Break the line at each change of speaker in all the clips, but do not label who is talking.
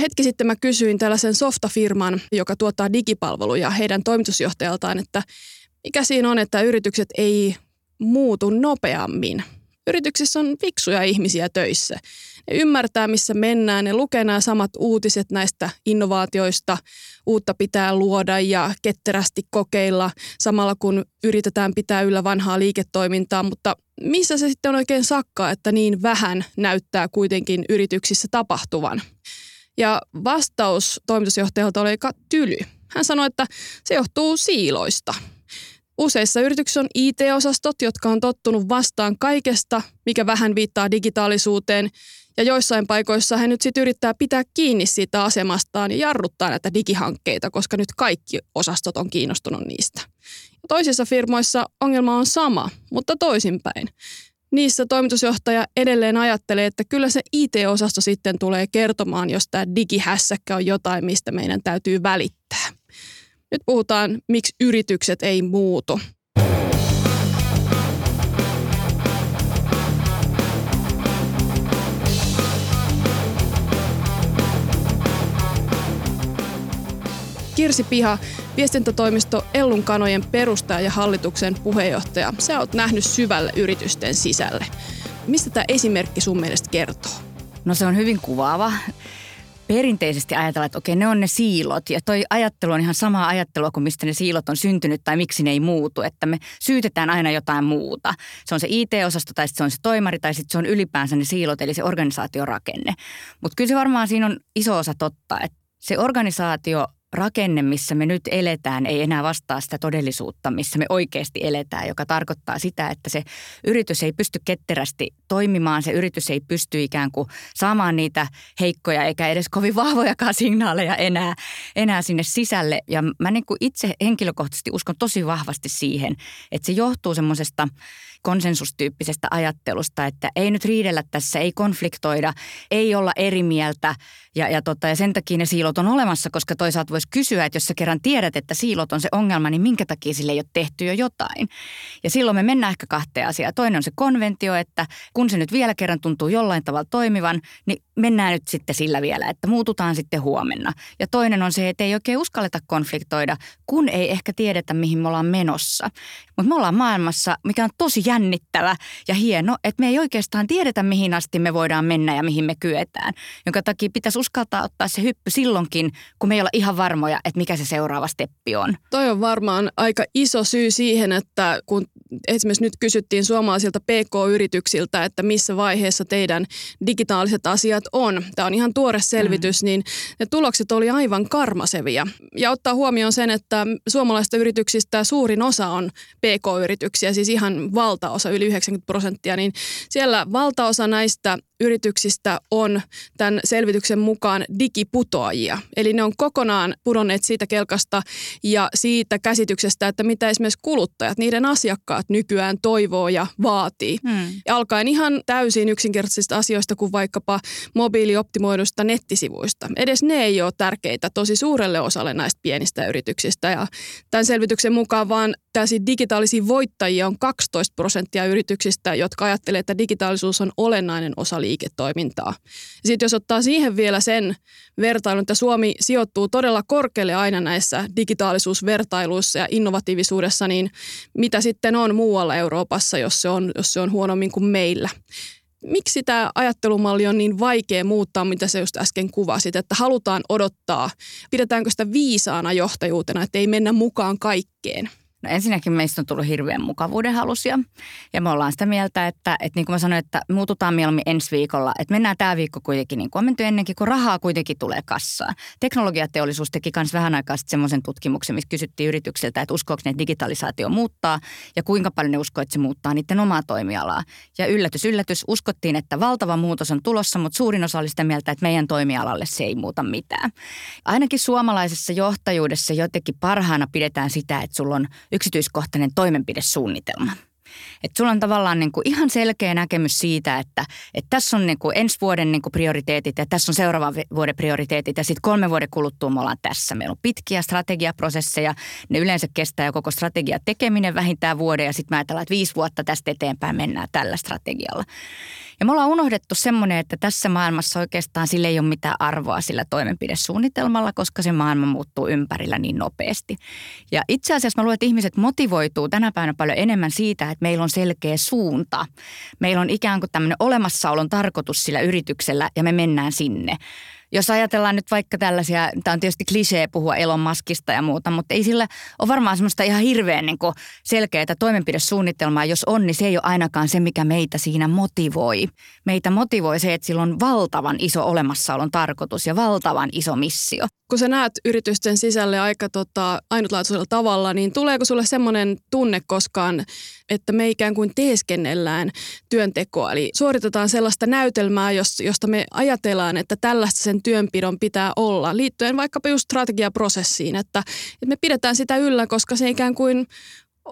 hetki sitten mä kysyin tällaisen softafirman, joka tuottaa digipalveluja heidän toimitusjohtajaltaan, että mikä siinä on, että yritykset ei muutu nopeammin. Yrityksissä on fiksuja ihmisiä töissä. Ne ymmärtää, missä mennään. Ne lukee nämä samat uutiset näistä innovaatioista. Uutta pitää luoda ja ketterästi kokeilla samalla kun yritetään pitää yllä vanhaa liiketoimintaa. Mutta missä se sitten on oikein sakkaa, että niin vähän näyttää kuitenkin yrityksissä tapahtuvan? Ja vastaus toimitusjohtajalta oli aika tyly. Hän sanoi, että se johtuu siiloista. Useissa yrityksissä on IT-osastot, jotka on tottunut vastaan kaikesta, mikä vähän viittaa digitaalisuuteen. Ja joissain paikoissa hän nyt sitten yrittää pitää kiinni siitä asemastaan ja jarruttaa näitä digihankkeita, koska nyt kaikki osastot on kiinnostunut niistä. Toisissa firmoissa ongelma on sama, mutta toisinpäin. Niissä toimitusjohtaja edelleen ajattelee, että kyllä se IT-osasto sitten tulee kertomaan, jos tämä digihässäkkä on jotain, mistä meidän täytyy välittää. Nyt puhutaan, miksi yritykset ei muutu. Kirsi Piha, viestintätoimisto Ellun kanojen perustaja ja hallituksen puheenjohtaja. Sä oot nähnyt syvälle yritysten sisälle. Mistä tämä esimerkki sun mielestä kertoo?
No se on hyvin kuvaava perinteisesti ajatella, että okei, ne on ne siilot. Ja toi ajattelu on ihan samaa ajattelua kuin mistä ne siilot on syntynyt tai miksi ne ei muutu. Että me syytetään aina jotain muuta. Se on se IT-osasto tai se on se toimari tai sitten se on ylipäänsä ne siilot eli se organisaatiorakenne. Mutta kyllä se varmaan siinä on iso osa totta, että se organisaatio rakenne, missä me nyt eletään, ei enää vastaa sitä todellisuutta, missä me oikeasti eletään, joka tarkoittaa sitä, että se yritys ei pysty ketterästi toimimaan, se yritys ei pysty ikään kuin saamaan niitä heikkoja eikä edes kovin vahvojakaan signaaleja enää, enää sinne sisälle. Ja mä niin kuin itse henkilökohtaisesti uskon tosi vahvasti siihen, että se johtuu semmoisesta konsensustyyppisestä ajattelusta, että ei nyt riidellä tässä, ei konfliktoida, ei olla eri mieltä ja, ja, tota, ja sen takia ne siilot on olemassa, koska toisaalta voisi kysyä, että jos sä kerran tiedät, että siilot on se ongelma, niin minkä takia sille ei ole tehty jo jotain. Ja silloin me mennään ehkä kahteen asiaan. Toinen on se konventio, että kun se nyt vielä kerran tuntuu jollain tavalla toimivan, niin mennään nyt sitten sillä vielä, että muututaan sitten huomenna. Ja toinen on se, että ei oikein uskalleta konfliktoida, kun ei ehkä tiedetä, mihin me ollaan menossa. Mutta me ollaan maailmassa, mikä on tosi jännittävä ja hieno, että me ei oikeastaan tiedetä, mihin asti me voidaan mennä ja mihin me kyetään. Jonka takia pitäisi uskaltaa ottaa se hyppy silloinkin, kun me ei olla ihan varmoja, että mikä se seuraava steppi on.
Toi on varmaan aika iso syy siihen, että kun esimerkiksi nyt kysyttiin suomalaisilta PK-yrityksiltä, että missä vaiheessa teidän digitaaliset asiat on. Tämä on ihan tuore selvitys, mm. niin ne tulokset oli aivan karmasevia. Ja ottaa huomioon sen, että suomalaisista yrityksistä suurin osa on PK-yrityksiä, siis ihan valtaosa, yli 90 prosenttia, niin siellä valtaosa näistä yrityksistä on tämän selvityksen mukaan digiputoajia. Eli ne on kokonaan pudonneet siitä kelkasta ja siitä käsityksestä, että mitä esimerkiksi kuluttajat, niiden asiakkaat nykyään toivoo ja vaatii. Hmm. Ja alkaen ihan täysin yksinkertaisista asioista kuin vaikkapa mobiilioptimoidusta nettisivuista. Edes ne ei ole tärkeitä tosi suurelle osalle näistä pienistä yrityksistä. Ja tämän selvityksen mukaan vaan tällaisia digitaalisia voittajia on 12 prosenttia yrityksistä, jotka ajattelee, että digitaalisuus on olennainen osa liiketoimintaa. Sitten jos ottaa siihen vielä sen vertailun, että Suomi sijoittuu todella korkealle aina näissä digitaalisuusvertailuissa ja innovatiivisuudessa, niin mitä sitten on muualla Euroopassa, jos se on, jos se on huonommin kuin meillä? miksi tämä ajattelumalli on niin vaikea muuttaa, mitä se just äsken kuvasit, että halutaan odottaa, pidetäänkö sitä viisaana johtajuutena, että ei mennä mukaan kaikkeen?
No ensinnäkin meistä on tullut hirveän mukavuuden halusia. Ja me ollaan sitä mieltä, että, että niin kuin mä sanoin, että muututaan mieluummin ensi viikolla. Että mennään tämä viikko kuitenkin niin kuin on ennenkin, kun rahaa kuitenkin tulee kassaan. Teknologiateollisuus teki myös vähän aikaa sitten semmoisen tutkimuksen, missä kysyttiin yrityksiltä, että uskoako ne, että digitalisaatio muuttaa ja kuinka paljon ne uskoo, että se muuttaa niiden omaa toimialaa. Ja yllätys, yllätys, uskottiin, että valtava muutos on tulossa, mutta suurin osa oli sitä mieltä, että meidän toimialalle se ei muuta mitään. Ainakin suomalaisessa johtajuudessa jotenkin parhaana pidetään sitä, että sulla on yksityiskohtainen toimenpidesuunnitelma. Että sulla on tavallaan niin kuin ihan selkeä näkemys siitä, että, että tässä on niin kuin ensi vuoden niin kuin prioriteetit ja tässä on seuraavan vuoden prioriteetit ja sitten kolme vuoden kuluttua me ollaan tässä. Meillä on pitkiä strategiaprosesseja, ne yleensä kestää jo koko strategia tekeminen vähintään vuoden ja sitten mä ajatellaan, että viisi vuotta tästä eteenpäin mennään tällä strategialla. Ja me ollaan unohdettu semmoinen, että tässä maailmassa oikeastaan sille ei ole mitään arvoa sillä toimenpidesuunnitelmalla, koska se maailma muuttuu ympärillä niin nopeasti. Ja itse asiassa mä luulen, että ihmiset motivoituu tänä päivänä paljon enemmän siitä, että meillä on selkeä suunta. Meillä on ikään kuin tämmöinen olemassaolon tarkoitus sillä yrityksellä ja me mennään sinne. Jos ajatellaan nyt vaikka tällaisia, tämä on tietysti klisee puhua Elon Muskista ja muuta, mutta ei sillä ole varmaan semmoista ihan hirveän niin selkeää toimenpidesuunnitelmaa. Jos on, niin se ei ole ainakaan se, mikä meitä siinä motivoi. Meitä motivoi se, että sillä on valtavan iso olemassaolon tarkoitus ja valtavan iso missio.
Kun sä näet yritysten sisälle aika tota, ainutlaatuisella tavalla, niin tuleeko sulle semmoinen tunne koskaan, että me ikään kuin teeskennellään työntekoa? Eli suoritetaan sellaista näytelmää, josta me ajatellaan, että tällaista sen työnpidon pitää olla, liittyen vaikkapa just strategiaprosessiin, että, että me pidetään sitä yllä, koska se ikään kuin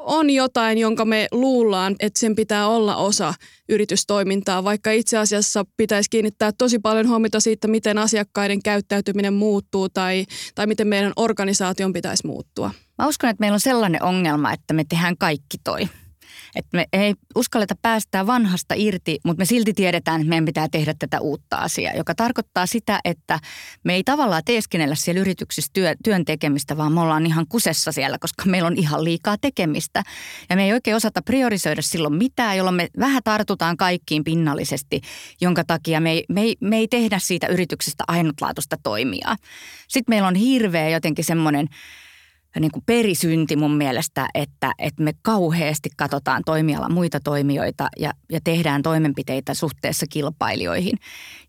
on jotain, jonka me luullaan, että sen pitää olla osa yritystoimintaa, vaikka itse asiassa pitäisi kiinnittää tosi paljon huomiota siitä, miten asiakkaiden käyttäytyminen muuttuu tai, tai miten meidän organisaation pitäisi muuttua.
Mä uskon, että meillä on sellainen ongelma, että me tehdään kaikki toi. Että me ei uskalleta päästää vanhasta irti, mutta me silti tiedetään, että meidän pitää tehdä tätä uutta asiaa, joka tarkoittaa sitä, että me ei tavallaan teeskennellä siellä yrityksissä työ, työn tekemistä, vaan me ollaan ihan kusessa siellä, koska meillä on ihan liikaa tekemistä. Ja me ei oikein osata priorisoida silloin mitään, jolloin me vähän tartutaan kaikkiin pinnallisesti, jonka takia me ei, me ei, me ei tehdä siitä yrityksestä ainutlaatuista toimijaa. Sitten meillä on hirveä jotenkin semmoinen niin kuin perisynti mun mielestä, että, että me kauheasti katsotaan toimiala muita toimijoita ja, ja tehdään toimenpiteitä suhteessa kilpailijoihin.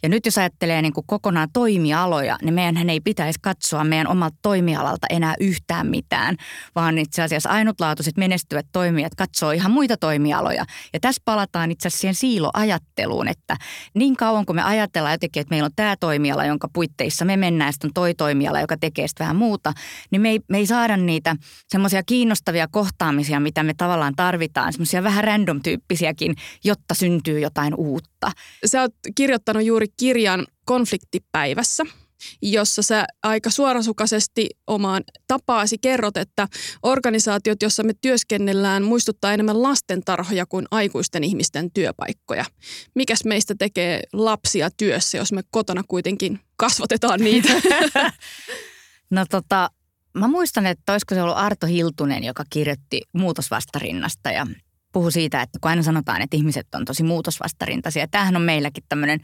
Ja nyt jos ajattelee niin kuin kokonaan toimialoja, niin meidän ei pitäisi katsoa meidän omalta toimialalta enää yhtään mitään, vaan itse asiassa ainutlaatuiset menestyvät toimijat katsoo ihan muita toimialoja. Ja tässä palataan itse asiassa siihen siiloajatteluun, että niin kauan kuin me ajatellaan jotenkin, että meillä on tämä toimiala, jonka puitteissa me mennään, sitten on toi toimiala, joka tekee sitten vähän muuta, niin me ei, me ei saada niitä semmoisia kiinnostavia kohtaamisia, mitä me tavallaan tarvitaan, semmoisia vähän random-tyyppisiäkin, jotta syntyy jotain uutta.
Sä oot kirjoittanut juuri kirjan Konfliktipäivässä, jossa sä aika suorasukaisesti omaan tapaasi kerrot, että organisaatiot, jossa me työskennellään, muistuttaa enemmän lastentarhoja kuin aikuisten ihmisten työpaikkoja. Mikäs meistä tekee lapsia työssä, jos me kotona kuitenkin kasvatetaan niitä?
No tota, Mä muistan, että olisiko se ollut Arto Hiltunen, joka kirjoitti muutosvastarinnasta ja puhui siitä, että kun aina sanotaan, että ihmiset on tosi muutosvastarintaisia. Tämähän on meilläkin tämmöinen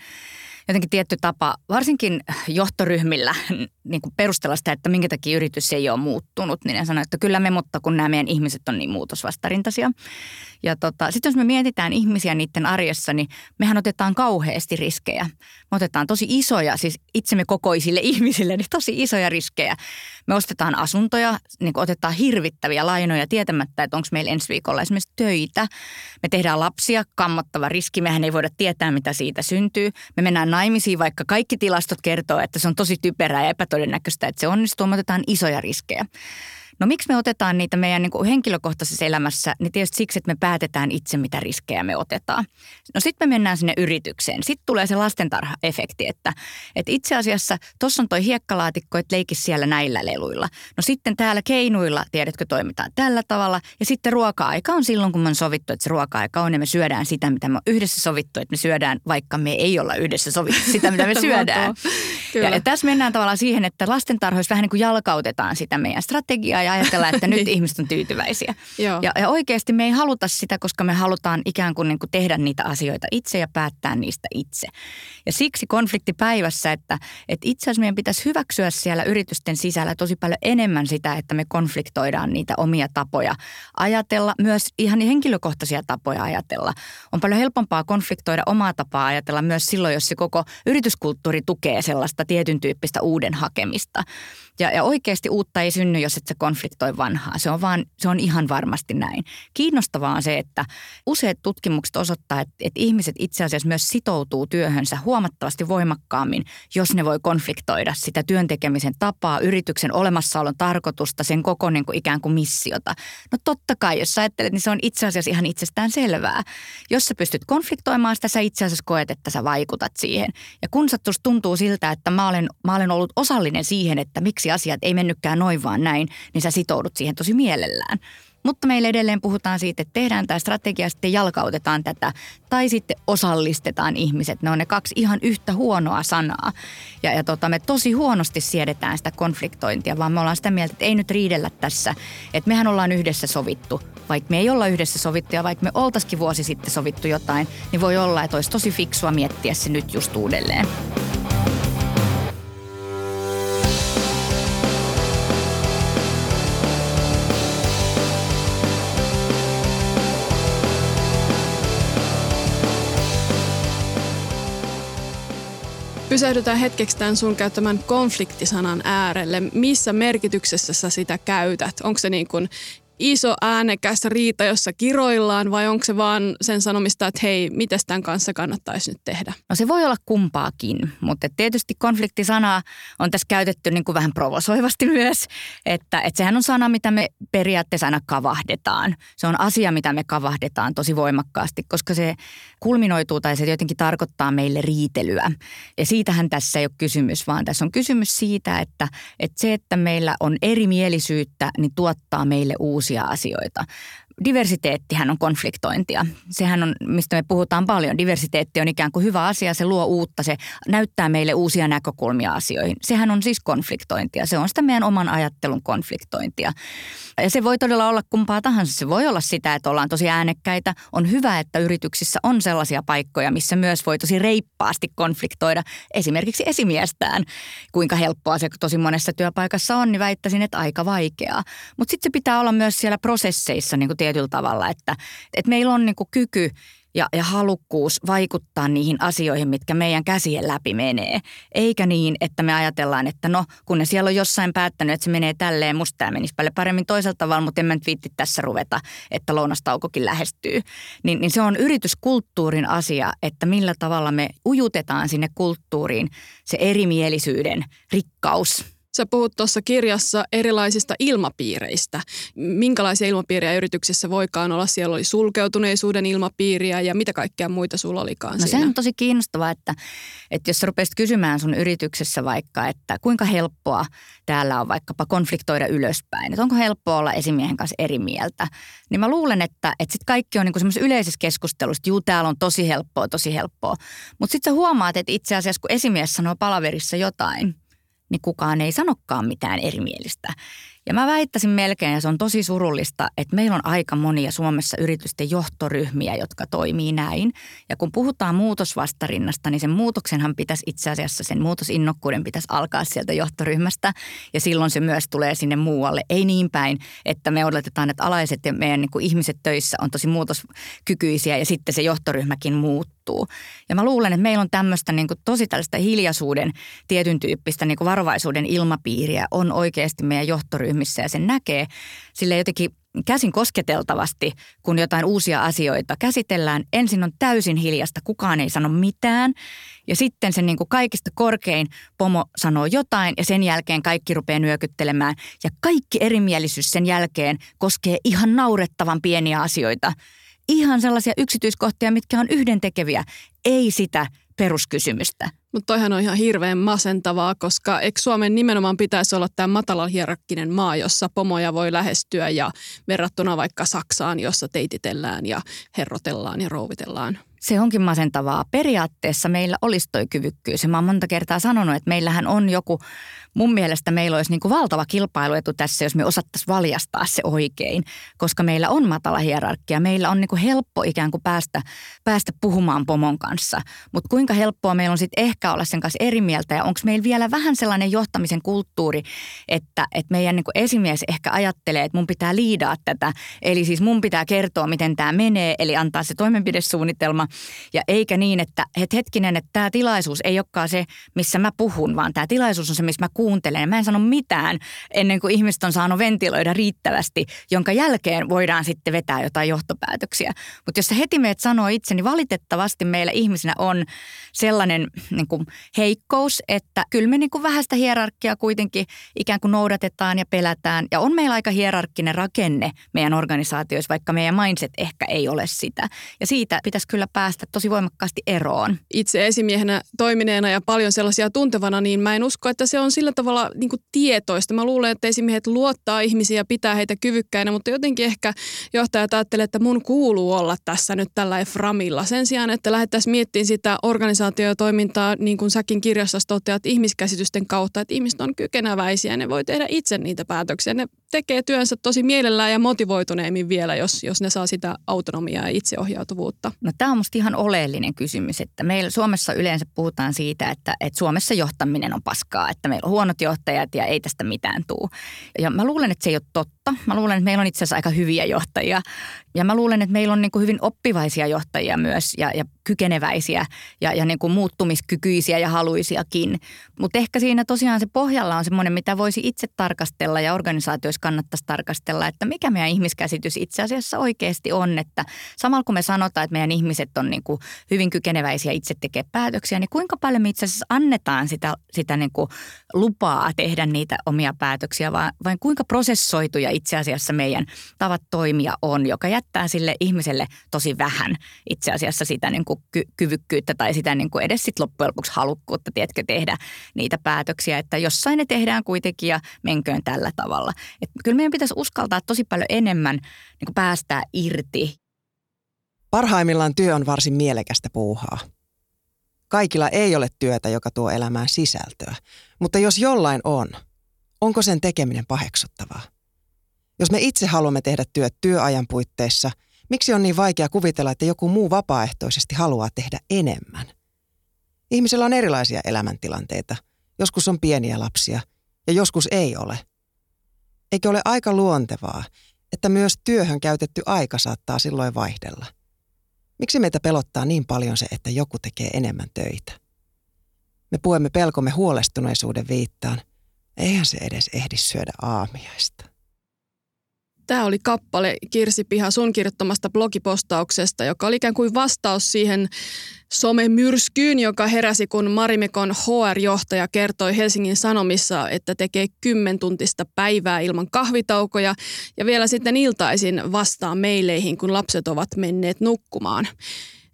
jotenkin tietty tapa, varsinkin johtoryhmillä, niin kuin perustella sitä, että minkä takia yritys ei ole muuttunut. Niin ne sanoo, että kyllä me, mutta kun nämä meidän ihmiset on niin muutosvastarintaisia. Ja tota, sitten jos me mietitään ihmisiä niiden arjessa, niin mehän otetaan kauheasti riskejä. Me otetaan tosi isoja, siis itsemme kokoisille ihmisille, niin tosi isoja riskejä. Me ostetaan asuntoja, niin otetaan hirvittäviä lainoja tietämättä, että onko meillä ensi viikolla esimerkiksi töitä. Me tehdään lapsia, kammottava riski, mehän ei voida tietää, mitä siitä syntyy. Me mennään naimisiin, vaikka kaikki tilastot kertoo, että se on tosi typerää ja epätodennäköistä, että se onnistuu. Me otetaan isoja riskejä. No miksi me otetaan niitä meidän niin kuin henkilökohtaisessa elämässä? Niin tietysti siksi, että me päätetään itse, mitä riskejä me otetaan. No sitten me mennään sinne yritykseen. Sitten tulee se lastentarha-efekti, että, että itse asiassa tuossa on toi hiekkalaatikko, että leikis siellä näillä leluilla. No sitten täällä keinuilla, tiedätkö, toimitaan tällä tavalla. Ja sitten ruoka-aika on silloin, kun me on sovittu, että se ruoka-aika on ja me syödään sitä, mitä me on yhdessä sovittu, että me syödään, vaikka me ei olla yhdessä sovittu sitä, mitä me syödään. ja, ja tässä mennään tavallaan siihen, että lastentarhoissa vähän niin kuin jalkautetaan sitä meidän strategiaa ja ajatella, että nyt ihmiset on tyytyväisiä. ja, ja oikeasti me ei haluta sitä, koska me halutaan ikään kuin, niin kuin tehdä niitä asioita itse ja päättää niistä itse. Ja siksi konfliktipäivässä, että, että itse asiassa meidän pitäisi hyväksyä siellä yritysten sisällä tosi paljon enemmän sitä, että me konfliktoidaan niitä omia tapoja ajatella, myös ihan henkilökohtaisia tapoja ajatella. On paljon helpompaa konfliktoida omaa tapaa ajatella myös silloin, jos se koko yrityskulttuuri tukee sellaista tietyn tyyppistä uuden hakemista. Ja, ja oikeasti uutta ei synny, jos et sä konfliktoi vanhaa. Se on, vaan, se on ihan varmasti näin. Kiinnostavaa on se, että useat tutkimukset osoittaa, että, että ihmiset itse asiassa myös sitoutuu työhönsä huomattavasti voimakkaammin, jos ne voi konfliktoida sitä työntekemisen tapaa, yrityksen olemassaolon tarkoitusta, sen koko niin kuin ikään kuin missiota. No totta kai, jos sä ajattelet, niin se on itse asiassa ihan itsestään selvää. Jos sä pystyt konfliktoimaan sitä, sä itse asiassa koet, että sä vaikutat siihen. Ja kun tuntuu siltä, että mä olen, mä olen ollut osallinen siihen, että miksi asiat ei mennytkään noin vaan näin, niin sä sitoudut siihen tosi mielellään. Mutta meillä edelleen puhutaan siitä, että tehdään tämä strategia, sitten jalkautetaan tätä tai sitten osallistetaan ihmiset. Ne on ne kaksi ihan yhtä huonoa sanaa. Ja, ja tota, me tosi huonosti siedetään sitä konfliktointia, vaan me ollaan sitä mieltä, että ei nyt riidellä tässä. Että mehän ollaan yhdessä sovittu. Vaikka me ei olla yhdessä sovittu ja vaikka me oltaisikin vuosi sitten sovittu jotain, niin voi olla, että olisi tosi fiksua miettiä se nyt just uudelleen.
Pysähdytään hetkeksi tämän sun käyttämän konfliktisanan äärelle. Missä merkityksessä sä sitä käytät? Onko se niin kuin iso äänekäs riita, jossa kiroillaan vai onko se vaan sen sanomista, että hei, mitä tämän kanssa kannattaisi nyt tehdä?
No se voi olla kumpaakin, mutta tietysti konfliktisanaa on tässä käytetty niin kuin vähän provosoivasti myös, että, että sehän on sana, mitä me periaatteessa aina kavahdetaan. Se on asia, mitä me kavahdetaan tosi voimakkaasti, koska se kulminoituu tai se jotenkin tarkoittaa meille riitelyä. Ja siitähän tässä ei ole kysymys, vaan tässä on kysymys siitä, että, että se, että meillä on erimielisyyttä, niin tuottaa meille uusia asioita. Diversiteettihän on konfliktointia. Sehän on, mistä me puhutaan paljon. Diversiteetti on ikään kuin hyvä asia, se luo uutta, se näyttää meille uusia näkökulmia asioihin. Sehän on siis konfliktointia. Se on sitä meidän oman ajattelun konfliktointia. Ja se voi todella olla kumpaa tahansa. Se voi olla sitä, että ollaan tosi äänekkäitä. On hyvä, että yrityksissä on sellaisia paikkoja, missä myös voi tosi reippaasti konfliktoida esimerkiksi esimiestään. Kuinka helppoa se tosi monessa työpaikassa on, niin väittäisin, että aika vaikeaa. Mutta sitten se pitää olla myös siellä prosesseissa niin kuin tietyllä tavalla, että, että meillä on niin kuin kyky ja, ja halukkuus vaikuttaa niihin asioihin, mitkä meidän käsien läpi menee. Eikä niin, että me ajatellaan, että no kun ne siellä on jossain päättänyt, että se menee tälleen, musta tämä menisi paljon paremmin toiselta tavalla, mutta en mä nyt viitti tässä ruveta, että lounastaukokin lähestyy. Niin, niin se on yrityskulttuurin asia, että millä tavalla me ujutetaan sinne kulttuuriin se erimielisyyden rikkaus
Sä puhut tuossa kirjassa erilaisista ilmapiireistä. Minkälaisia ilmapiirejä yrityksessä voikaan olla? Siellä oli sulkeutuneisuuden ilmapiiriä ja mitä kaikkea muita sulla olikaan
no,
siinä?
se on tosi kiinnostavaa, että, että jos sä rupeaisit kysymään sun yrityksessä vaikka, että kuinka helppoa täällä on vaikkapa konfliktoida ylöspäin. Että onko helppoa olla esimiehen kanssa eri mieltä. Niin mä luulen, että, että sit kaikki on niin semmoisessa yleisessä keskustelussa, että juu, täällä on tosi helppoa, tosi helppoa. Mutta sitten sä huomaat, että itse asiassa kun esimies sanoo palaverissa jotain – niin kukaan ei sanokaan mitään erimielistä. Ja mä väittäisin melkein, ja se on tosi surullista, että meillä on aika monia Suomessa yritysten johtoryhmiä, jotka toimii näin. Ja kun puhutaan muutosvastarinnasta, niin sen muutoksenhan pitäisi itse asiassa, sen muutosinnokkuuden pitäisi alkaa sieltä johtoryhmästä. Ja silloin se myös tulee sinne muualle. Ei niin päin, että me odotetaan, että alaiset ja meidän niin kuin ihmiset töissä on tosi muutoskykyisiä ja sitten se johtoryhmäkin muuttuu. Ja mä luulen, että meillä on tämmöistä niin kuin tosi tällaista hiljaisuuden, tietyn tyyppistä niin kuin varovaisuuden ilmapiiriä on oikeasti meidän johtoryhmä ryhmissä ja sen näkee sille jotenkin käsin kosketeltavasti, kun jotain uusia asioita käsitellään. Ensin on täysin hiljasta, kukaan ei sano mitään. Ja sitten se niin kuin kaikista korkein pomo sanoo jotain ja sen jälkeen kaikki rupeaa nyökyttelemään. Ja kaikki erimielisyys sen jälkeen koskee ihan naurettavan pieniä asioita. Ihan sellaisia yksityiskohtia, mitkä on yhdentekeviä, ei sitä peruskysymystä.
Mutta toihan on ihan hirveän masentavaa, koska eikö Suomen nimenomaan pitäisi olla tämä matala hierarkkinen maa, jossa pomoja voi lähestyä ja verrattuna vaikka Saksaan, jossa teititellään ja herrotellaan ja rouvitellaan.
Se onkin masentavaa. Periaatteessa meillä olisi toi kyvykkyys. Ja mä oon monta kertaa sanonut, että meillähän on joku, mun mielestä meillä olisi niin kuin valtava kilpailuetu tässä, jos me osattaisiin valjastaa se oikein. Koska meillä on matala hierarkia. Meillä on niin kuin helppo ikään kuin päästä, päästä puhumaan pomon kanssa. Mutta kuinka helppoa meillä on sitten ehkä olla sen kanssa eri mieltä. Ja onko meillä vielä vähän sellainen johtamisen kulttuuri, että, että meidän niin kuin esimies ehkä ajattelee, että mun pitää liidaa tätä. Eli siis mun pitää kertoa, miten tämä menee, eli antaa se toimenpidesuunnitelma ja eikä niin, että et hetkinen, että tämä tilaisuus ei olekaan se, missä mä puhun, vaan tämä tilaisuus on se, missä mä kuuntelen. Mä en sano mitään ennen kuin ihmiset on saanut ventiloida riittävästi, jonka jälkeen voidaan sitten vetää jotain johtopäätöksiä. Mutta jos sä heti meet sanoo itse, niin valitettavasti meillä ihmisinä on sellainen niin kuin heikkous, että kyllä me niin kuin vähän sitä hierarkiaa kuitenkin ikään kuin noudatetaan ja pelätään. Ja on meillä aika hierarkkinen rakenne meidän organisaatioissa, vaikka meidän mindset ehkä ei ole sitä. Ja siitä pitäisi kyllä päästä päästä tosi voimakkaasti eroon.
Itse esimiehenä toimineena ja paljon sellaisia tuntevana, niin mä en usko, että se on sillä tavalla niin tietoista. Mä luulen, että esimiehet luottaa ihmisiä ja pitää heitä kyvykkäinä, mutta jotenkin ehkä johtajat ajattelee, että mun kuuluu olla tässä nyt tällä framilla. Sen sijaan, että lähdettäisiin miettimään sitä organisaatiotoimintaa, niin kuin säkin kirjassa toteat, ihmiskäsitysten kautta, että ihmiset on kykeneväisiä, ne voi tehdä itse niitä päätöksiä. Ne tekee työnsä tosi mielellään ja motivoituneemmin vielä, jos, jos ne saa sitä autonomiaa ja itseohjautuvuutta.
No tämä on musta ihan oleellinen kysymys, että meillä Suomessa yleensä puhutaan siitä, että, että Suomessa johtaminen on paskaa, että meillä on huonot johtajat ja ei tästä mitään tule. Ja mä luulen, että se ei ole totta. Mä luulen, että meillä on itse asiassa aika hyviä johtajia ja mä luulen, että meillä on niin kuin hyvin oppivaisia johtajia myös ja, ja kykeneväisiä ja, ja niin kuin muuttumiskykyisiä ja haluisiakin. Mutta ehkä siinä tosiaan se pohjalla on semmoinen, mitä voisi itse tarkastella ja organisaatioissa kannattaisi tarkastella, että mikä meidän ihmiskäsitys itse asiassa oikeasti on. Että samalla kun me sanotaan, että meidän ihmiset on niin kuin hyvin kykeneväisiä itse tekee päätöksiä, niin kuinka paljon me itse asiassa annetaan sitä, sitä niin kuin lupaa tehdä niitä omia päätöksiä, vai, vai kuinka prosessoituja itse asiassa meidän tavat toimia on, joka jättää sille ihmiselle tosi vähän itse asiassa sitä niin kuin ky- kyvykkyyttä tai sitä niin kuin edes sit loppujen lopuksi halukkuutta, tiedätkö, tehdä niitä päätöksiä, että jossain ne tehdään kuitenkin ja menköön tällä tavalla. Et kyllä meidän pitäisi uskaltaa tosi paljon enemmän niin kuin päästää irti.
Parhaimmillaan työ on varsin mielekästä puuhaa. Kaikilla ei ole työtä, joka tuo elämään sisältöä, mutta jos jollain on, onko sen tekeminen paheksuttavaa? Jos me itse haluamme tehdä työt työajan puitteissa, miksi on niin vaikea kuvitella, että joku muu vapaaehtoisesti haluaa tehdä enemmän? Ihmisellä on erilaisia elämäntilanteita. Joskus on pieniä lapsia ja joskus ei ole. Eikö ole aika luontevaa, että myös työhön käytetty aika saattaa silloin vaihdella? Miksi meitä pelottaa niin paljon se, että joku tekee enemmän töitä? Me puemme pelkomme huolestuneisuuden viittaan. Eihän se edes ehdi syödä aamiaista.
Tämä oli kappale Kirsi Piha sun kirjoittamasta blogipostauksesta, joka oli ikään kuin vastaus siihen somemyrskyyn, joka heräsi, kun Marimekon HR-johtaja kertoi Helsingin Sanomissa, että tekee kymmentuntista päivää ilman kahvitaukoja ja vielä sitten iltaisin vastaa meileihin, kun lapset ovat menneet nukkumaan.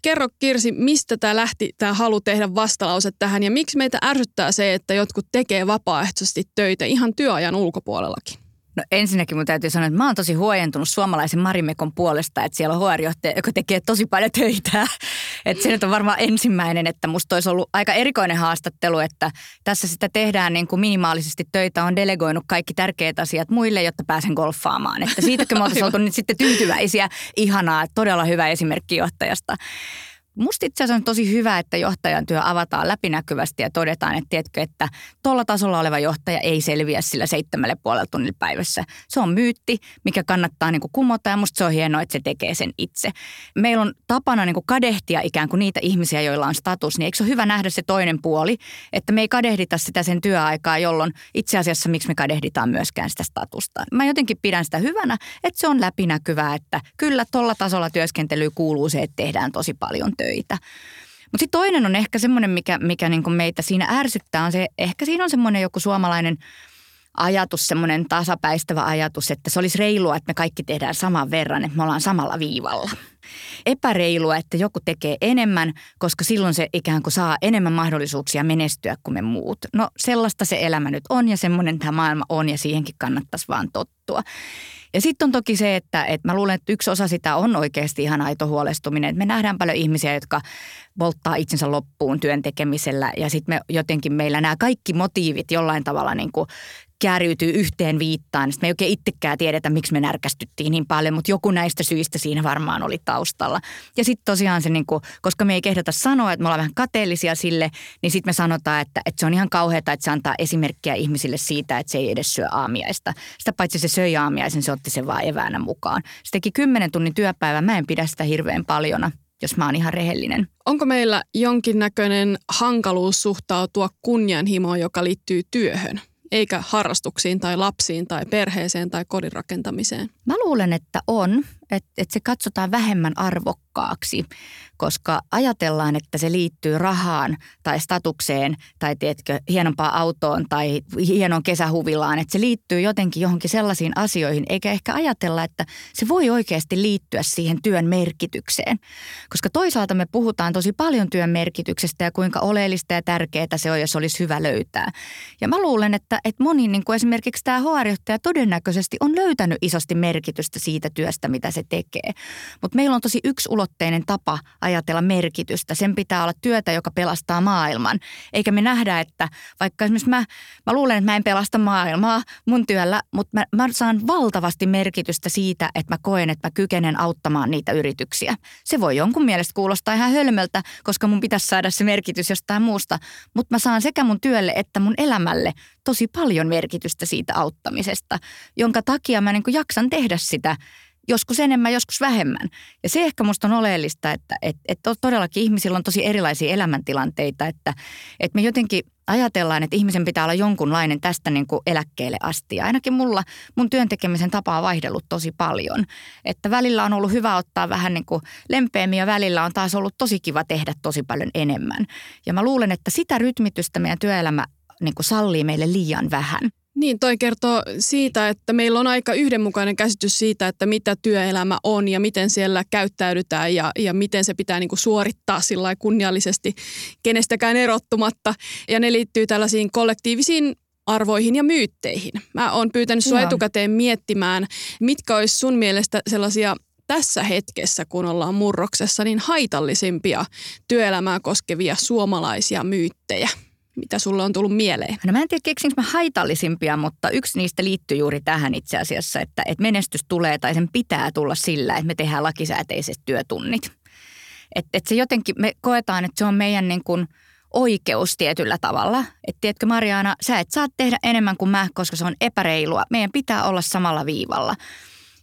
Kerro Kirsi, mistä tämä lähti, tämä halu tehdä vastalause tähän ja miksi meitä ärsyttää se, että jotkut tekee vapaaehtoisesti töitä ihan työajan ulkopuolellakin?
No ensinnäkin mun täytyy sanoa, että mä oon tosi huojentunut suomalaisen Marimekon puolesta, että siellä on HR-johtaja, joka tekee tosi paljon töitä. Että se nyt on varmaan ensimmäinen, että musta olisi ollut aika erikoinen haastattelu, että tässä sitä tehdään niin kuin minimaalisesti töitä, on delegoinut kaikki tärkeät asiat muille, jotta pääsen golfaamaan. Että siitäkö me oltaisiin oltu nyt sitten tyytyväisiä. Ihanaa, todella hyvä esimerkki johtajasta. Musta itse asiassa on tosi hyvä, että johtajan työ avataan läpinäkyvästi ja todetaan, että tiedätkö, että tuolla tasolla oleva johtaja ei selviä sillä seitsemälle puolella tunnilla päivässä. Se on myytti, mikä kannattaa niin kuin kumota ja musta se on hienoa, että se tekee sen itse. Meillä on tapana niin kuin kadehtia ikään kuin niitä ihmisiä, joilla on status, niin eikö se ole hyvä nähdä se toinen puoli, että me ei kadehdita sitä sen työaikaa, jolloin itse asiassa miksi me kadehditaan myöskään sitä statusta. Mä jotenkin pidän sitä hyvänä, että se on läpinäkyvää, että kyllä tuolla tasolla työskentely kuuluu se, että tehdään tosi paljon töitä töitä. Mutta sitten toinen on ehkä semmoinen, mikä, mikä niinku meitä siinä ärsyttää, on se, ehkä siinä on semmoinen joku suomalainen ajatus, semmoinen tasapäistävä ajatus, että se olisi reilua, että me kaikki tehdään saman verran, että me ollaan samalla viivalla. Epäreilua, että joku tekee enemmän, koska silloin se ikään kuin saa enemmän mahdollisuuksia menestyä kuin me muut. No sellaista se elämä nyt on ja semmoinen tämä maailma on ja siihenkin kannattaisi vaan tottua. Ja sitten on toki se, että, että mä luulen, että yksi osa sitä on oikeasti ihan aito huolestuminen. Että me nähdään paljon ihmisiä, jotka volttaa itsensä loppuun työn tekemisellä ja sitten me jotenkin meillä nämä kaikki motiivit jollain tavalla niin kuin kääriytyy yhteen viittaan. Sitten me ei oikein itsekään tiedetä, miksi me närkästyttiin niin paljon, mutta joku näistä syistä siinä varmaan oli taustalla. Ja sitten tosiaan se, niin kuin, koska me ei kehdata sanoa, että me ollaan vähän kateellisia sille, niin sitten me sanotaan, että, että se on ihan kauheata, että se antaa esimerkkiä ihmisille siitä, että se ei edes syö aamiaista. Sitä paitsi se söi aamiaisen, se otti sen vaan eväänä mukaan. Se teki kymmenen tunnin työpäivän, mä en pidä sitä hirveän paljona jos mä oon ihan rehellinen.
Onko meillä jonkinnäköinen hankaluus suhtautua kunnianhimoon, joka liittyy työhön? Eikä harrastuksiin tai lapsiin tai perheeseen tai kodin rakentamiseen?
Mä luulen, että on. Että, että se katsotaan vähemmän arvokkaaksi, koska ajatellaan, että se liittyy rahaan tai statukseen tai tiedätkö, hienompaan autoon tai hienon kesähuvilaan, että se liittyy jotenkin johonkin sellaisiin asioihin, eikä ehkä ajatella, että se voi oikeasti liittyä siihen työn merkitykseen. Koska toisaalta me puhutaan tosi paljon työn merkityksestä ja kuinka oleellista ja tärkeää se on, jos olisi hyvä löytää. Ja mä luulen, että, että moni, niin kuin esimerkiksi tämä HR-johtaja todennäköisesti on löytänyt isosti merkitystä siitä työstä, mitä se tekee. Mutta meillä on tosi yksulotteinen tapa ajatella merkitystä. Sen pitää olla työtä, joka pelastaa maailman. Eikä me nähdä, että vaikka esimerkiksi mä, mä luulen, että mä en pelasta maailmaa mun työllä, mutta mä, mä saan valtavasti merkitystä siitä, että mä koen, että mä kykenen auttamaan niitä yrityksiä. Se voi jonkun mielestä kuulostaa ihan hölmöltä, koska mun pitäisi saada se merkitys jostain muusta, mutta mä saan sekä mun työlle että mun elämälle tosi paljon merkitystä siitä auttamisesta, jonka takia mä niin jaksan tehdä sitä joskus enemmän, joskus vähemmän. Ja se ehkä musta on oleellista, että, että, että todellakin ihmisillä on tosi erilaisia elämäntilanteita, että, että me jotenkin ajatellaan, että ihmisen pitää olla jonkunlainen tästä niin kuin eläkkeelle asti. Ja ainakin mulla mun työntekemisen tapa on vaihdellut tosi paljon. Että välillä on ollut hyvä ottaa vähän niin kuin lempeämmin ja välillä on taas ollut tosi kiva tehdä tosi paljon enemmän. Ja mä luulen, että sitä rytmitystä meidän työelämä niin kuin sallii meille liian vähän.
Niin, toi kertoo siitä, että meillä on aika yhdenmukainen käsitys siitä, että mitä työelämä on ja miten siellä käyttäydytään ja, ja miten se pitää niin kuin suorittaa sillä kunniallisesti kenestäkään erottumatta. Ja ne liittyy tällaisiin kollektiivisiin arvoihin ja myytteihin. Mä oon pyytänyt sinua etukäteen miettimään, mitkä olisi sun mielestä sellaisia tässä hetkessä, kun ollaan murroksessa, niin haitallisimpia työelämää koskevia suomalaisia myyttejä mitä sulle on tullut mieleen?
No mä en tiedä keksinkö mä haitallisimpia, mutta yksi niistä liittyy juuri tähän itse asiassa, että, että menestys tulee tai sen pitää tulla sillä, että me tehdään lakisääteiset työtunnit. Että et se jotenkin, me koetaan, että se on meidän niin kuin oikeus tietyllä tavalla. Että tiedätkö Mariana, sä et saa tehdä enemmän kuin mä, koska se on epäreilua. Meidän pitää olla samalla viivalla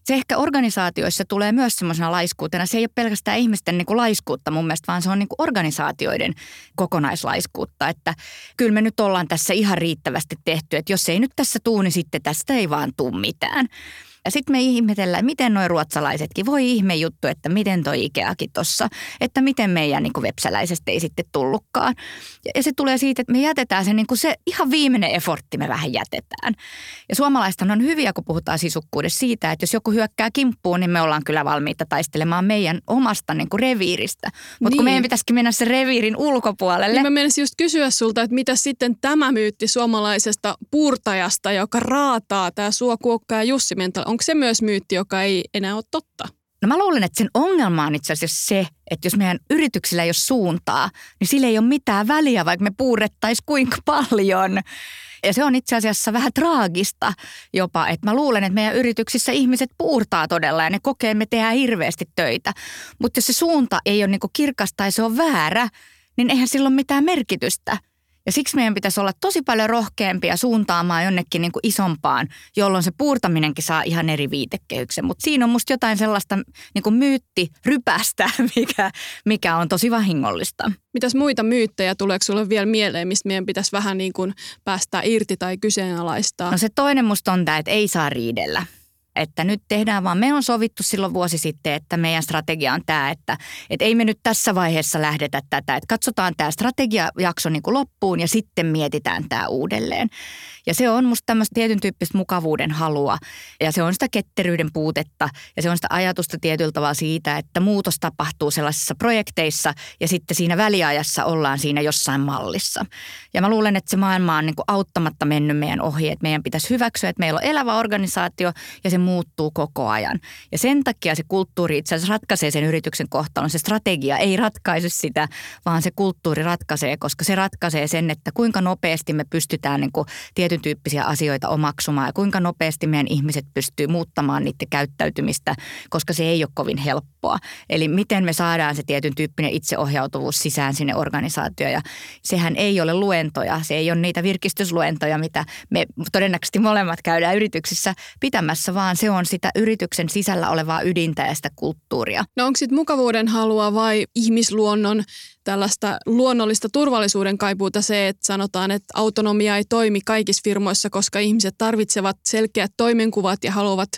se ehkä organisaatioissa tulee myös semmoisena laiskuutena. Se ei ole pelkästään ihmisten niin kuin laiskuutta mun mielestä, vaan se on niin kuin organisaatioiden kokonaislaiskuutta. Että kyllä me nyt ollaan tässä ihan riittävästi tehty, että jos ei nyt tässä tuu, niin sitten tästä ei vaan tuu mitään. Ja sitten me ihmetellään, miten nuo ruotsalaisetkin, voi ihme juttu, että miten toi Ikeakin tossa, että miten meidän niin vepsäläisestä ei sitten tullutkaan. Ja, ja se tulee siitä, että me jätetään se, niin se ihan viimeinen effortti me vähän jätetään. Ja suomalaista on hyviä, kun puhutaan sisukkuudessa siitä, että jos joku hyökkää kimppuun, niin me ollaan kyllä valmiita taistelemaan meidän omasta niin kuin reviiristä. Mutta niin. kun meidän pitäisikin mennä se reviirin ulkopuolelle. Niin
mä menisin just kysyä sulta, että mitä sitten tämä myytti suomalaisesta puurtajasta, joka raataa tämä suokuokka ja Jussi Mental, onko se myös myytti, joka ei enää ole totta?
No mä luulen, että sen ongelma on itse asiassa se, että jos meidän yrityksillä ei ole suuntaa, niin sillä ei ole mitään väliä, vaikka me puurettaisiin kuinka paljon. Ja se on itse asiassa vähän traagista jopa, että mä luulen, että meidän yrityksissä ihmiset puurtaa todella ja ne kokee, että me tehdään hirveästi töitä. Mutta jos se suunta ei ole niinku kirkas tai se on väärä, niin eihän sillä ole mitään merkitystä. Ja siksi meidän pitäisi olla tosi paljon rohkeampia suuntaamaan jonnekin niin kuin isompaan, jolloin se puurtaminenkin saa ihan eri viitekehyksen. Mutta siinä on musta jotain sellaista niin kuin myyttirypästä, mikä, mikä on tosi vahingollista.
Mitäs muita myyttejä tuleeko sulle vielä mieleen, mistä meidän pitäisi vähän niin kuin päästä irti tai kyseenalaistaa?
No se toinen musta on tämä, että ei saa riidellä että nyt tehdään vaan, me on sovittu silloin vuosi sitten, että meidän strategia on tämä, että, että ei me nyt tässä vaiheessa lähdetä tätä, että katsotaan tämä strategiajakso niin kuin loppuun ja sitten mietitään tämä uudelleen. Ja se on musta tämmöistä tietyn tyyppistä mukavuuden halua ja se on sitä ketteryyden puutetta ja se on sitä ajatusta tietyllä tavalla siitä, että muutos tapahtuu sellaisissa projekteissa ja sitten siinä väliajassa ollaan siinä jossain mallissa. Ja mä luulen, että se maailma on niin kuin auttamatta mennyt meidän ohi, että meidän pitäisi hyväksyä, että meillä on elävä organisaatio ja se muuttuu koko ajan. Ja sen takia se kulttuuri itse asiassa ratkaisee sen yrityksen kohtalon. Se strategia ei ratkaise sitä, vaan se kulttuuri ratkaisee, koska se ratkaisee sen, että kuinka nopeasti me pystytään niin kuin tietyn tyyppisiä asioita omaksumaan ja kuinka nopeasti meidän ihmiset pystyy muuttamaan niiden käyttäytymistä, koska se ei ole kovin helppoa. Eli miten me saadaan se tietyn tyyppinen itseohjautuvuus sisään sinne organisaatioon. Ja sehän ei ole luentoja, se ei ole niitä virkistysluentoja, mitä me todennäköisesti molemmat käydään yrityksissä pitämässä, vaan se on sitä yrityksen sisällä olevaa ydintä ja sitä kulttuuria.
No onko sitten mukavuuden halua vai ihmisluonnon tällaista luonnollista turvallisuuden kaipuuta se, että sanotaan, että autonomia ei toimi kaikissa firmoissa, koska ihmiset tarvitsevat selkeät toimenkuvat ja haluavat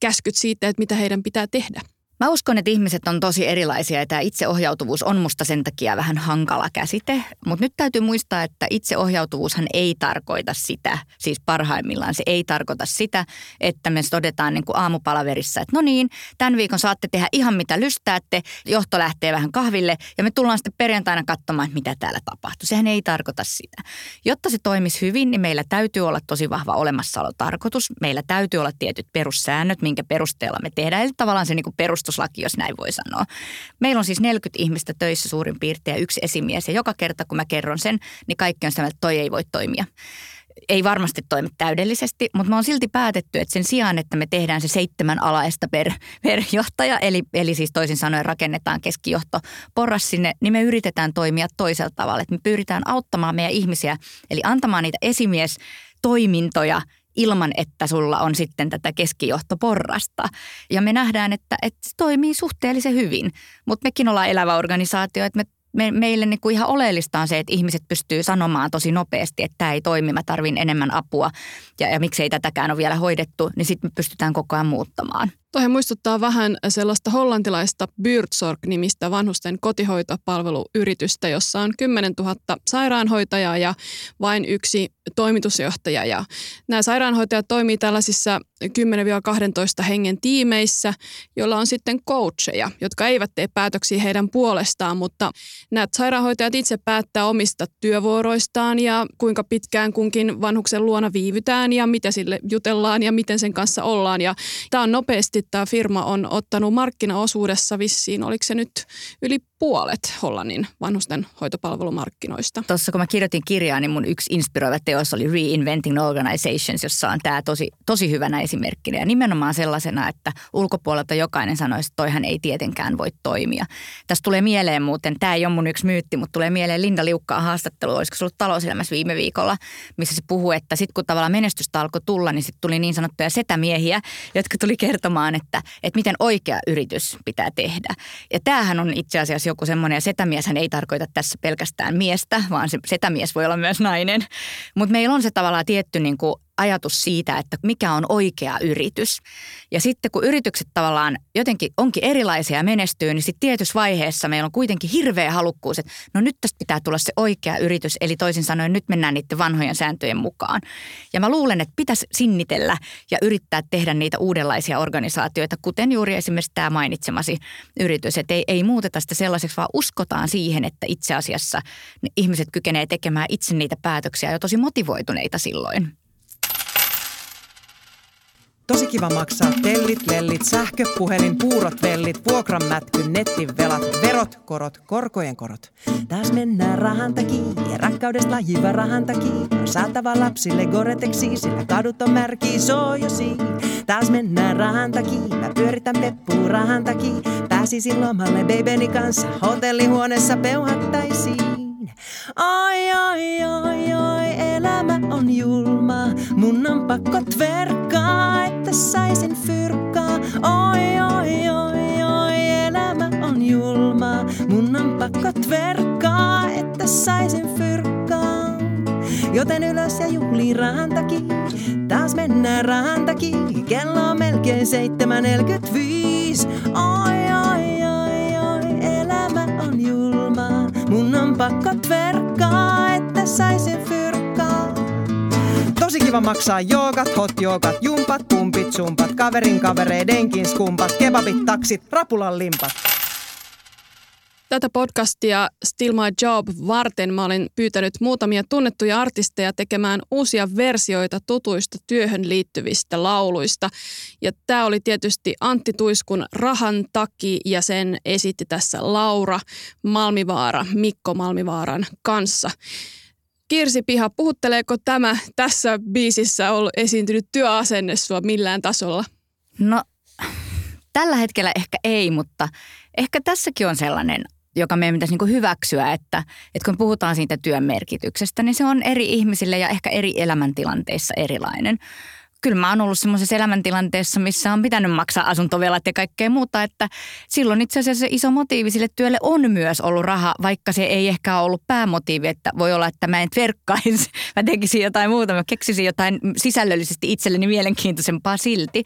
käskyt siitä, että mitä heidän pitää tehdä?
Mä uskon, että ihmiset on tosi erilaisia ja tämä itseohjautuvuus on musta sen takia vähän hankala käsite. Mutta nyt täytyy muistaa, että itseohjautuvuushan ei tarkoita sitä, siis parhaimmillaan se ei tarkoita sitä, että me todetaan niin kuin aamupalaverissa, että no niin, tämän viikon saatte tehdä ihan mitä lystäätte, johto lähtee vähän kahville ja me tullaan sitten perjantaina katsomaan, että mitä täällä tapahtuu. Sehän ei tarkoita sitä. Jotta se toimisi hyvin, niin meillä täytyy olla tosi vahva olemassaolotarkoitus. Meillä täytyy olla tietyt perussäännöt, minkä perusteella me tehdään. Eli tavallaan se niin kuin perustuslaki, jos näin voi sanoa. Meillä on siis 40 ihmistä töissä suurin piirtein ja yksi esimies. Ja joka kerta, kun mä kerron sen, niin kaikki on sitä, että toi ei voi toimia ei varmasti toimi täydellisesti, mutta me on silti päätetty, että sen sijaan, että me tehdään se seitsemän alaista per, per johtaja, eli, eli siis toisin sanoen rakennetaan keskijohto porras sinne, niin me yritetään toimia toisella tavalla. Että me pyritään auttamaan meidän ihmisiä, eli antamaan niitä esimies toimintoja ilman, että sulla on sitten tätä keskijohtoporrasta. Ja me nähdään, että, että se toimii suhteellisen hyvin, mutta mekin ollaan elävä organisaatio, että me me, meille niin kuin ihan oleellista on se, että ihmiset pystyy sanomaan tosi nopeasti, että tämä ei toimi, mä tarvin enemmän apua ja, ja miksei tätäkään ole vielä hoidettu, niin sitten me pystytään koko ajan muuttamaan.
Toihan muistuttaa vähän sellaista hollantilaista Bürtsorg-nimistä vanhusten kotihoitopalveluyritystä, jossa on 10 000 sairaanhoitajaa ja vain yksi toimitusjohtaja. Ja nämä sairaanhoitajat toimii tällaisissa 10-12 hengen tiimeissä, joilla on sitten coacheja, jotka eivät tee päätöksiä heidän puolestaan, mutta nämä sairaanhoitajat itse päättää omista työvuoroistaan ja kuinka pitkään kunkin vanhuksen luona viivytään ja mitä sille jutellaan ja miten sen kanssa ollaan. Ja tämä on nopeasti tämä firma on ottanut markkinaosuudessa vissiin, oliko se nyt yli puolet Hollannin vanhusten hoitopalvelumarkkinoista.
Tuossa kun mä kirjoitin kirjaa, niin mun yksi inspiroiva teos oli Reinventing Organizations, jossa on tämä tosi, tosi hyvänä esimerkkinä. Ja nimenomaan sellaisena, että ulkopuolelta jokainen sanoisi, että toihan ei tietenkään voi toimia. Tässä tulee mieleen muuten, tämä ei ole mun yksi myytti, mutta tulee mieleen Linda Liukkaan haastattelu, olisiko se ollut talouselämässä viime viikolla, missä se puhuu, että sitten kun tavallaan menestystä alkoi tulla, niin sitten tuli niin sanottuja setämiehiä, jotka tuli kertomaan, että, että miten oikea yritys pitää tehdä. Ja tämähän on itse asiassa joku semmoinen, ja setämieshän ei tarkoita tässä pelkästään miestä, vaan se setämies voi olla myös nainen. Mutta meillä on se tavallaan tietty niin kuin ajatus siitä, että mikä on oikea yritys. Ja sitten kun yritykset tavallaan jotenkin onkin erilaisia ja menestyy, niin sitten tietyssä vaiheessa meillä on kuitenkin hirveä halukkuus, että no nyt tästä pitää tulla se oikea yritys. Eli toisin sanoen nyt mennään niiden vanhojen sääntöjen mukaan. Ja mä luulen, että pitäisi sinnitellä ja yrittää tehdä niitä uudenlaisia organisaatioita, kuten juuri esimerkiksi tämä mainitsemasi yritys. Että ei, ei muuteta sitä sellaiseksi, vaan uskotaan siihen, että itse asiassa ihmiset kykenee tekemään itse niitä päätöksiä jo tosi motivoituneita silloin.
Tosi kiva maksaa tellit, lellit, sähköpuhelin, puurot, vellit, vuokranmätky, nettin velat, verot, korot, korkojen korot. Taas mennään rahan takia ja rakkaudesta lajiva rahan takia. Saatava lapsille goreteksi, sillä kadut on märki sojosi. Taas mennään rahan takia, mä pyöritän peppuu rahan takia. Pääsisin lomalle babeni kanssa, hotellihuoneessa peuhattaisiin. Ai, ai, ai, ai, elämä on julma. Mun on pakko tverkkaa, että saisin fyrkkaa. Oi, oi, oi, oi, elämä on julma. Mun on pakko tverkkaa, että saisin fyrkkaa. Joten ylös ja juhli rahan Taas mennään rahan Kello on melkein 7.45. Oi, oi, oi, on pakko tverkkaa, että saisin fyrkkaa. Tosi kiva maksaa joogat, hot joogat, jumpat, pumpit, sumpat, kaverin kavereidenkin skumpat, kebabit, taksit, rapulan limpat.
Tätä podcastia Still My Job varten mä olin pyytänyt muutamia tunnettuja artisteja tekemään uusia versioita tutuista työhön liittyvistä lauluista. Ja tämä oli tietysti Antti Tuiskun Rahan taki ja sen esitti tässä Laura Malmivaara Mikko Malmivaaran kanssa. Kirsi Piha, puhutteleeko tämä tässä biisissä ollut esiintynyt työasenne sua millään tasolla?
No tällä hetkellä ehkä ei, mutta ehkä tässäkin on sellainen joka meidän pitäisi niin hyväksyä, että, että kun puhutaan siitä työn merkityksestä, niin se on eri ihmisille ja ehkä eri elämäntilanteissa erilainen. Kyllä mä oon ollut semmoisessa elämäntilanteessa, missä on pitänyt maksaa asuntovelat ja kaikkea muuta, että silloin itse asiassa se iso motiivi sille työlle on myös ollut raha, vaikka se ei ehkä ole ollut päämotiivi, että voi olla, että mä en verkkaisi, mä tekisin jotain muuta, mä keksisin jotain sisällöllisesti itselleni mielenkiintoisempaa silti.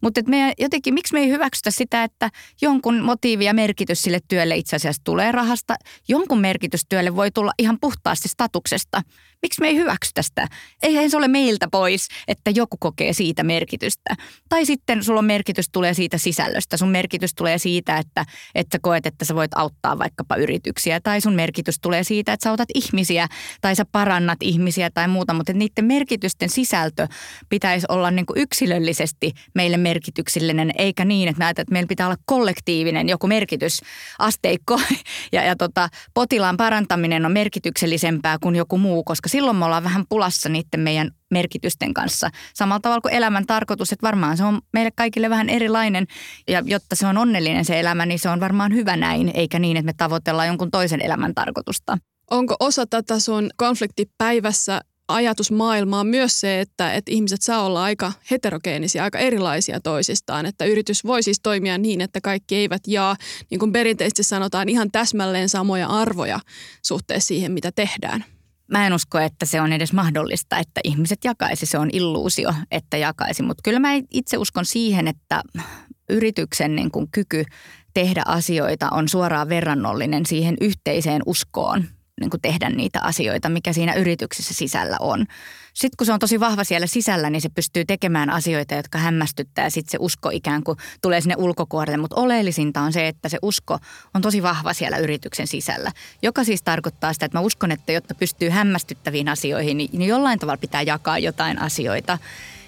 Mutta me jotenkin, miksi me ei hyväksytä sitä, että jonkun motiivi ja merkitys sille työlle itse asiassa tulee rahasta, jonkun merkitys työlle voi tulla ihan puhtaasti statuksesta. Miksi me ei hyväksytä sitä? Eihän se ole meiltä pois, että joku kokee siitä merkitystä. Tai sitten sulla on merkitys tulee siitä sisällöstä. Sun merkitys tulee siitä, että, että sä koet, että sä voit auttaa vaikkapa yrityksiä. Tai sun merkitys tulee siitä, että sä autat ihmisiä tai sä parannat ihmisiä tai muuta. Mutta niiden merkitysten sisältö pitäisi olla niin kuin yksilöllisesti meille merkityksellinen, eikä niin, että me että meillä pitää olla kollektiivinen joku merkitysasteikko. Ja, ja tota, potilaan parantaminen on merkityksellisempää kuin joku muu, koska koska silloin me ollaan vähän pulassa niiden meidän merkitysten kanssa. Samalla tavalla kuin elämän tarkoitus, että varmaan se on meille kaikille vähän erilainen ja jotta se on onnellinen se elämä, niin se on varmaan hyvä näin, eikä niin, että me tavoitellaan jonkun toisen elämän tarkoitusta.
Onko osa tätä sun konfliktipäivässä ajatusmaailmaa myös se, että, että ihmiset saa olla aika heterogeenisia, aika erilaisia toisistaan. Että yritys voi siis toimia niin, että kaikki eivät jaa, niin kuin perinteisesti sanotaan, ihan täsmälleen samoja arvoja suhteessa siihen, mitä tehdään
mä en usko, että se on edes mahdollista, että ihmiset jakaisi. Se on illuusio, että jakaisi. Mutta kyllä mä itse uskon siihen, että yrityksen niin kuin kyky tehdä asioita on suoraan verrannollinen siihen yhteiseen uskoon, niin kuin tehdä niitä asioita, mikä siinä yrityksessä sisällä on. Sitten kun se on tosi vahva siellä sisällä, niin se pystyy tekemään asioita, jotka hämmästyttää ja sitten se usko ikään kuin tulee sinne ulkokuorelle. Mutta oleellisinta on se, että se usko on tosi vahva siellä yrityksen sisällä, joka siis tarkoittaa sitä, että mä uskon, että jotta pystyy hämmästyttäviin asioihin, niin jollain tavalla pitää jakaa jotain asioita.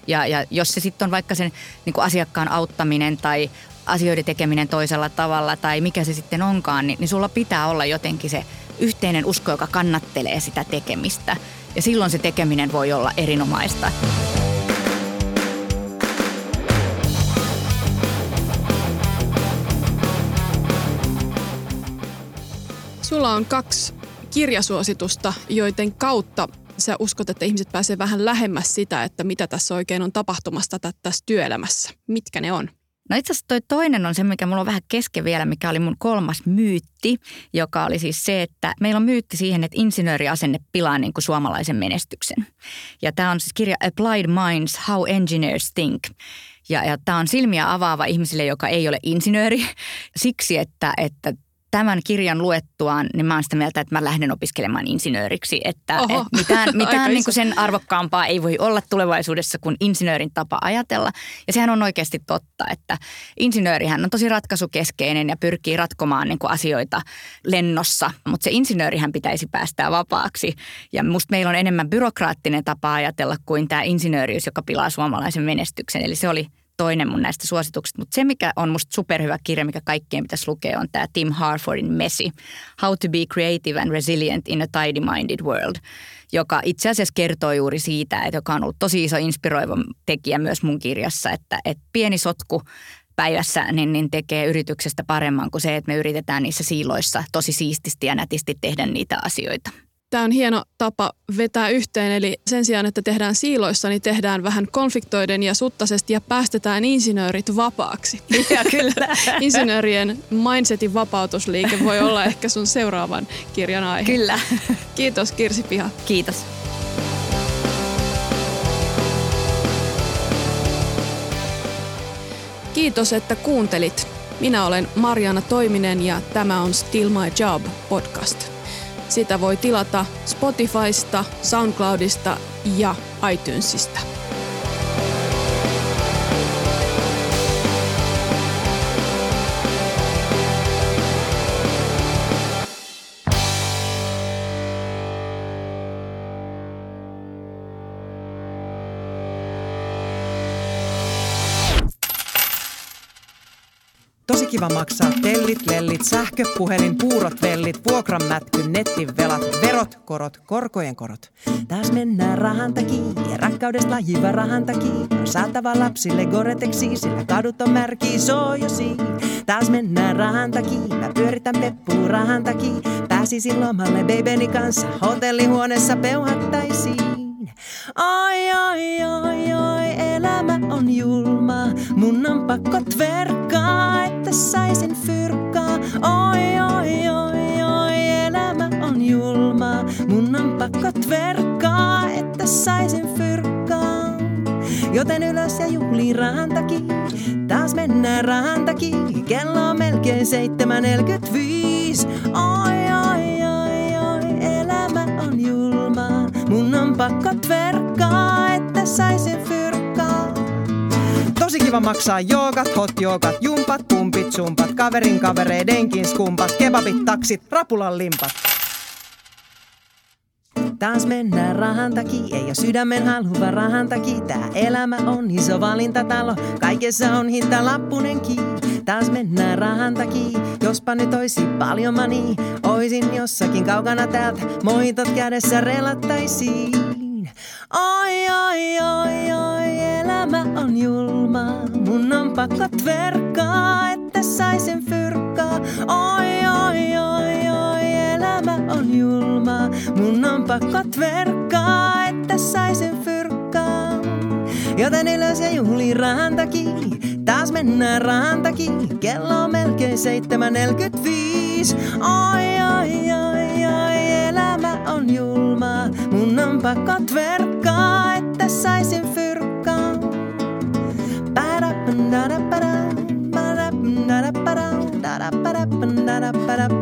Ja, ja jos se sitten on vaikka sen niin kuin asiakkaan auttaminen tai asioiden tekeminen toisella tavalla tai mikä se sitten onkaan, niin, niin sulla pitää olla jotenkin se yhteinen usko, joka kannattelee sitä tekemistä. Ja silloin se tekeminen voi olla erinomaista.
Sulla on kaksi kirjasuositusta, joiden kautta sä uskot, että ihmiset pääsee vähän lähemmäs sitä, että mitä tässä oikein on tapahtumasta tässä työelämässä. Mitkä ne on?
No itse asiassa toi toinen on se, mikä mulla on vähän kesken vielä, mikä oli mun kolmas myytti, joka oli siis se, että meillä on myytti siihen, että insinööriasenne pilaa niin kuin suomalaisen menestyksen. Ja tämä on siis kirja Applied Minds, How Engineers Think. Ja, ja tämä on silmiä avaava ihmisille, joka ei ole insinööri, siksi että, että tämän kirjan luettuaan, niin mä oon sitä mieltä, että mä lähden opiskelemaan insinööriksi. Että, Oho, että mitään, mitään niin kuin sen arvokkaampaa ei voi olla tulevaisuudessa kuin insinöörin tapa ajatella. Ja sehän on oikeasti totta, että insinöörihän on tosi ratkaisukeskeinen ja pyrkii ratkomaan niin kuin asioita lennossa. Mutta se insinöörihän pitäisi päästää vapaaksi. Ja musta meillä on enemmän byrokraattinen tapa ajatella kuin tämä insinööriys, joka pilaa suomalaisen menestyksen. Eli se oli toinen mun näistä suosituksista. Mutta se, mikä on musta superhyvä kirja, mikä kaikkien pitäisi lukea, on tämä Tim Harfordin Messy. How to be creative and resilient in a tidy-minded world, joka itse asiassa kertoo juuri siitä, että joka on ollut tosi iso inspiroiva tekijä myös mun kirjassa, että, että pieni sotku päivässä niin, niin tekee yrityksestä paremman kuin se, että me yritetään niissä siiloissa tosi siististi ja nätisti tehdä niitä asioita.
Tämä on hieno tapa vetää yhteen, eli sen sijaan, että tehdään siiloissa, niin tehdään vähän konfliktoiden ja suttaisesti ja päästetään insinöörit vapaaksi.
Ja kyllä.
Insinöörien mindsetin vapautusliike voi olla ehkä sun seuraavan kirjan aihe.
Kyllä.
Kiitos Kirsi Piha.
Kiitos.
Kiitos, että kuuntelit. Minä olen Mariana Toiminen ja tämä on Still My Job podcast. Sitä voi tilata Spotifysta, SoundCloudista ja iTunesista.
Kiva maksaa tellit, lellit, sähköpuhelin, puurot, vellit, vuokranmätky, nettin velat, verot, korot, korkojen korot. Taas mennään rahan takia, rakkaudesta lajiva rahan takia. On saatava lapsille goreteksi, sillä kadut on märki sojosi. Taas mennään rahan takia, mä pyöritän peppuun rahan takia. Pääsisin lomalle babeni kanssa, hotellihuoneessa peuhattaisiin. Oi, oi, oi, oi, elä
on julma, mun on pakko tverkkaa, että saisin fyrkkaa. Oi, oi, oi, oi, elämä on julma, mun on pakko tverkkaa, että saisin fyrkkaa. Joten ylös ja juhli rahan taas mennään rahan takia. Kello on melkein 7.45. Oi, oi, oi, oi, elämä on julma. Mun on pakko tverkkaa, että saisin fyrkkaa.
Tosi kiva maksaa joogat, hot joogat, jumpat, pumpit, sumpat, kaverin kavereidenkin skumpat, kebabit, taksit, rapulan limpat.
Taas mennään rahan takia, ja sydämen haluva rahan takia. Tää elämä on iso valintatalo, kaikessa on hinta lappunenkin. Taas mennään rahan takia, jospa nyt oisi paljon mani. Oisin jossakin kaukana täältä, moitot kädessä relattaisiin. Oi, oi, oi, oi, elämä on julma. Mun on pakko tverkkaa, että saisin fyrkkaa. Oi, oi, oi, oi, elämä on julma. Mun on pakko tverkkaa, että saisin fyrkkaa. Joten ylös ja juhli rahan. Taas mennään rahan. Kello on melkein 7.45. lompakot verkkaa, että saisin fyrkkaa. Para, para, para, para, para, para, para, para, para, para,